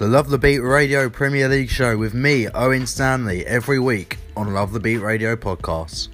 The Love the Beat Radio Premier League show with me, Owen Stanley, every week on Love the Beat Radio podcasts.